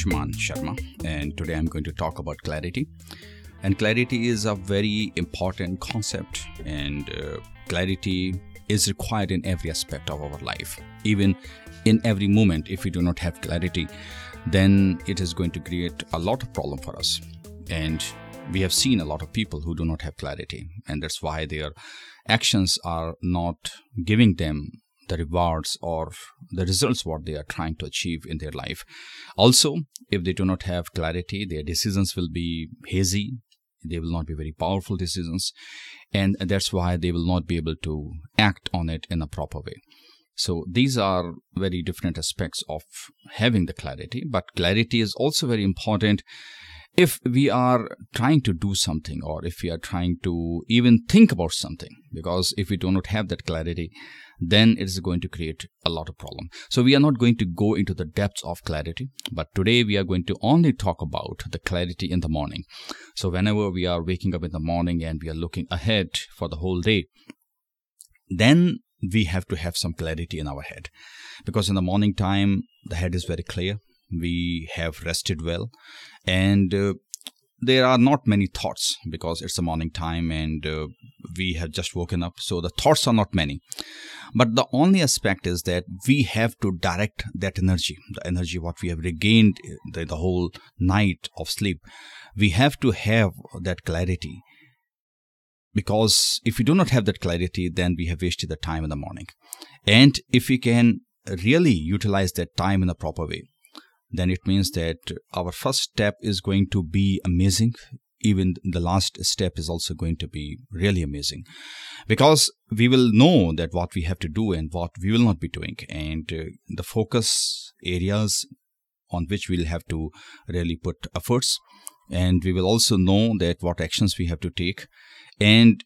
Ayushman Sharma, and today I'm going to talk about clarity. And clarity is a very important concept, and uh, clarity is required in every aspect of our life. Even in every moment, if we do not have clarity, then it is going to create a lot of problem for us. And we have seen a lot of people who do not have clarity, and that's why their actions are not giving them the rewards or the results what they are trying to achieve in their life. Also if they do not have clarity their decisions will be hazy. They will not be very powerful decisions. And that's why they will not be able to act on it in a proper way. So these are very different aspects of having the clarity. But clarity is also very important. If we are trying to do something or if we are trying to even think about something because if we do not have that clarity then it is going to create a lot of problem. So we are not going to go into the depths of clarity but today we are going to only talk about the clarity in the morning. So whenever we are waking up in the morning and we are looking ahead for the whole day then we have to have some clarity in our head. Because in the morning time the head is very clear. We have rested well. And uh, there are not many thoughts because it's a morning time and uh, we have just woken up so the thoughts are not many. But the only aspect is that we have to direct that energy the energy what we have regained the, the whole night of sleep. We have to have that clarity because if we do not have that clarity then we have wasted the time in the morning. And if we can really utilize that time in a proper way then it means that our first step is going to be amazing. Even the last step is also going to be really amazing. Because we will know that what we have to do and what we will not be doing. And uh, the focus areas on which we'll have to really put efforts. And we will also know that what actions we have to take. And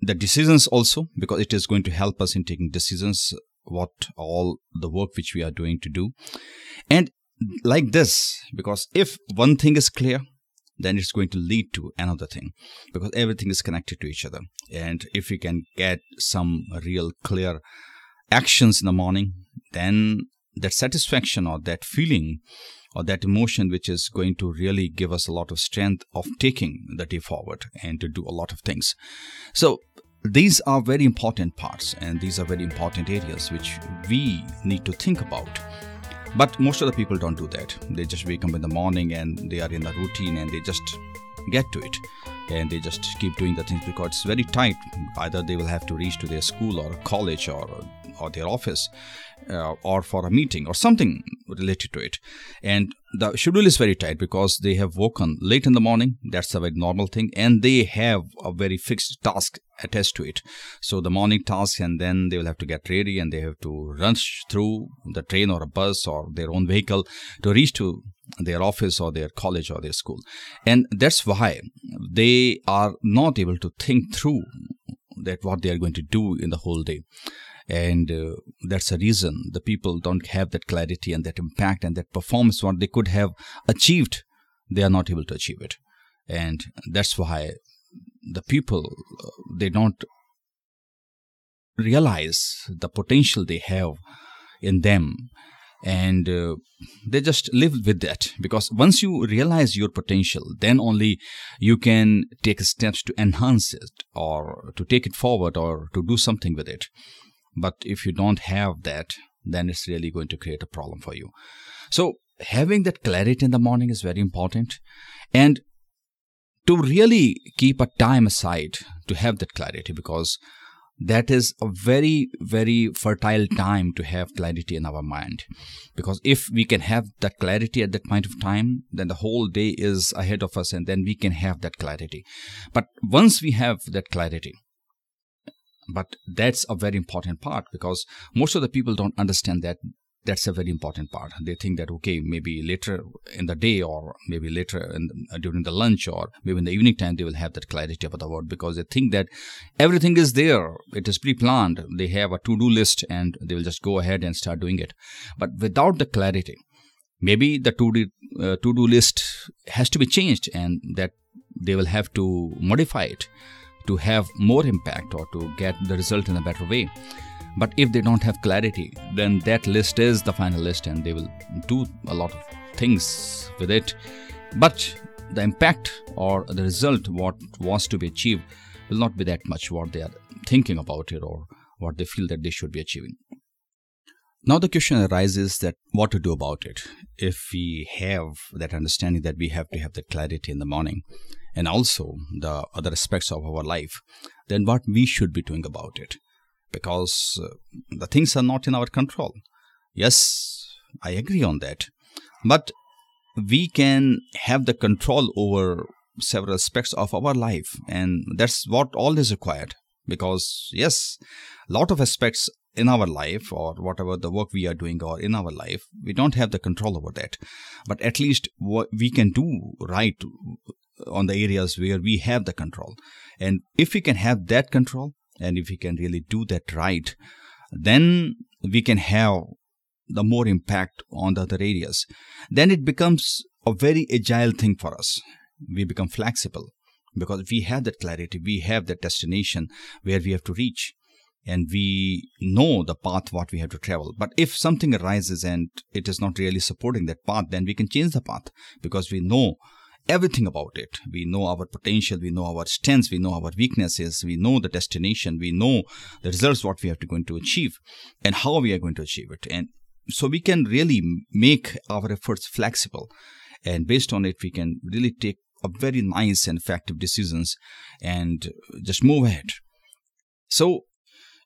the decisions also because it is going to help us in taking decisions what all the work which we are doing to do. And like this because if one thing is clear then it's going to lead to another thing because everything is connected to each other. And if we can get some real clear actions in the morning then that satisfaction or that feeling or that emotion which is going to really give us a lot of strength of taking the day forward and to do a lot of things. So these are very important parts and these are very important areas which we need to think about but most of the people don't do that. They just wake up in the morning and they are in the routine and they just get to it and they just keep doing the things because it's very tight. Either they will have to reach to their school or college or or their office uh, or for a meeting or something related to it. And the schedule is very tight because they have woken late in the morning. That's a very normal thing. And they have a very fixed task attached to it. So the morning task, and then they will have to get ready and they have to rush through the train or a bus or their own vehicle to reach to their office or their college or their school. And that's why they are not able to think through that what they are going to do in the whole day and uh, that's a reason the people don't have that clarity and that impact and that performance what they could have achieved they are not able to achieve it and that's why the people they don't realize the potential they have in them and uh, they just live with that because once you realize your potential then only you can take steps to enhance it or to take it forward or to do something with it but if you don't have that, then it's really going to create a problem for you. So, having that clarity in the morning is very important. And to really keep a time aside to have that clarity because that is a very very fertile time to have clarity in our mind. Because if we can have that clarity at that point of time then the whole day is ahead of us and then we can have that clarity. But once we have that clarity but that's a very important part because most of the people don't understand that that's a very important part. They think that okay maybe later in the day or maybe later in, uh, during the lunch or maybe in the evening time they will have that clarity about the word because they think that everything is there. It is pre-planned. They have a to-do list and they will just go ahead and start doing it. But without the clarity maybe the to-do, uh, to-do list has to be changed and that they will have to modify it to have more impact or to get the result in a better way. But if they don't have clarity, then that list is the final list and they will do a lot of things with it. But the impact or the result what was to be achieved will not be that much what they are thinking about it or what they feel that they should be achieving. Now the question arises that what to do about it. If we have that understanding that we have to have that clarity in the morning and also the other aspects of our life then what we should be doing about it because uh, the things are not in our control. Yes i agree on that. But we can have the control over several aspects of our life and that's what all is required. Because yes a lot of aspects in our life or whatever the work we are doing or in our life we don't have the control over that. But at least what we can do right on the areas where we have the control. And if we can have that control and if we can really do that right then we can have the more impact on the other areas, then it becomes a very agile thing for us. We become flexible because we have that clarity, we have that destination where we have to reach, and we know the path what we have to travel. But if something arises and it is not really supporting that path, then we can change the path because we know everything about it. We know our potential, we know our strengths, we know our weaknesses, we know the destination, we know the results what we have to going to achieve and how we are going to achieve it. And so we can really make our efforts flexible and based on it we can really take a very nice and effective decisions and just move ahead so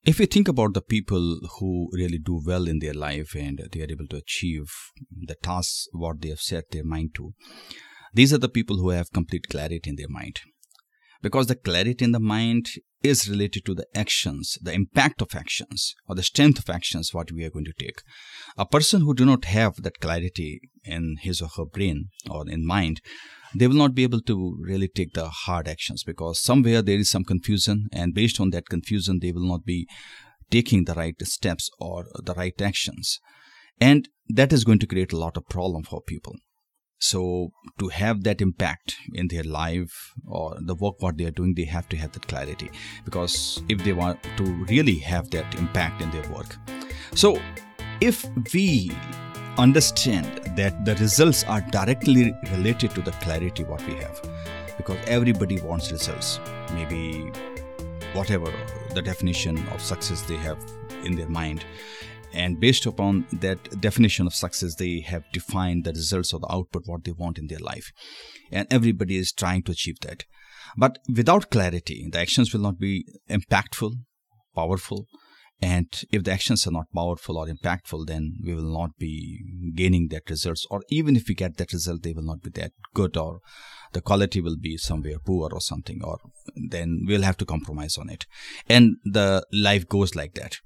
if we think about the people who really do well in their life and they are able to achieve the tasks what they have set their mind to these are the people who have complete clarity in their mind. Because the clarity in the mind is related to the actions the impact of actions or the strength of actions what we are going to take. A person who do not have that clarity in his or her brain or in mind they will not be able to really take the hard actions because somewhere there is some confusion and based on that confusion they will not be taking the right steps or the right actions. And that is going to create a lot of problem for people so to have that impact in their life or the work what they are doing they have to have that clarity. Because if they want to really have that impact in their work. So if we understand that the results are directly related to the clarity what we have because everybody wants results maybe whatever the definition of success they have in their mind and based upon that definition of success they have defined the results or the output what they want in their life. And everybody is trying to achieve that. But without clarity the actions will not be impactful powerful. And if the actions are not powerful or impactful then we will not be gaining that results. Or even if we get that result they will not be that good or the quality will be somewhere poor or something or then we'll have to compromise on it. And the life goes like that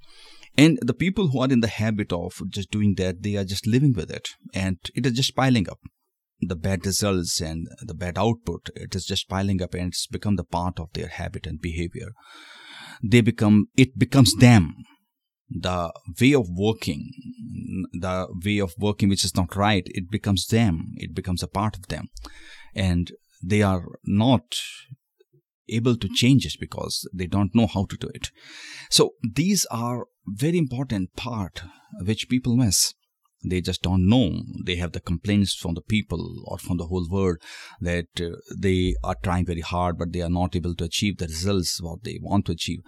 and the people who are in the habit of just doing that, they are just living with it. And it is just piling up. The bad results and the bad output, it is just piling up and it's become the part of their habit and behavior. They become, it becomes them. The way of working, the way of working which is not right, it becomes them. It becomes a part of them. And they are not able to change it because they don't know how to do it. So these are very important part which people miss. They just don't know. They have the complaints from the people or from the whole world that uh, they are trying very hard, but they are not able to achieve the results what they want to achieve.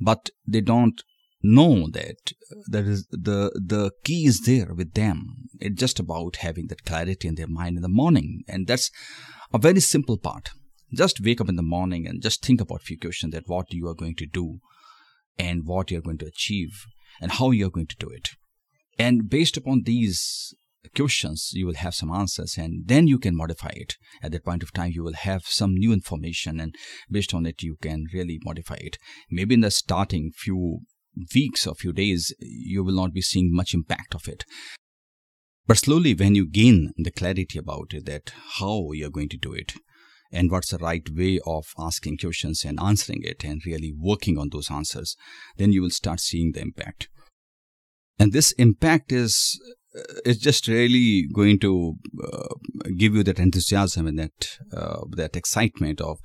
But they don't know that there is the the key is there with them. It's just about having that clarity in their mind in the morning, and that's a very simple part just wake up in the morning and just think about few questions that what you are going to do and what you're going to achieve and how you're going to do it. And based upon these questions you will have some answers and then you can modify it. At that point of time you will have some new information and based on it you can really modify it. Maybe in the starting few weeks or few days you will not be seeing much impact of it. But slowly when you gain the clarity about it that how you're going to do it and what's the right way of asking questions and answering it and really working on those answers, then you will start seeing the impact. And this impact is is just really going to uh, give you that enthusiasm and that uh, that excitement of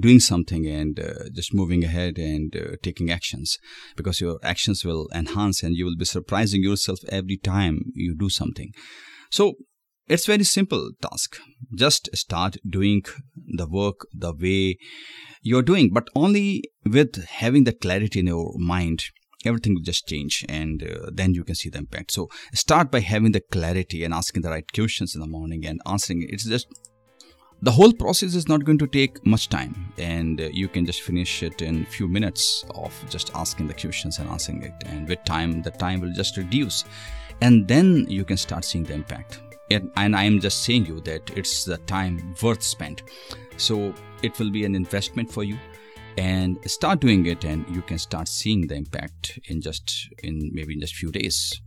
doing something and uh, just moving ahead and uh, taking actions because your actions will enhance and you will be surprising yourself every time you do something so it's very simple task. Just start doing the work the way you're doing but only with having the clarity in your mind everything will just change and uh, then you can see the impact. So start by having the clarity and asking the right questions in the morning and answering. It. it's just the whole process is not going to take much time and uh, you can just finish it in few minutes of just asking the questions and answering it. And with time the time will just reduce and then you can start seeing the impact and, and i'm just saying you that it's the time worth spent. So it will be an investment for you. And start doing it and you can start seeing the impact in just in maybe in just few days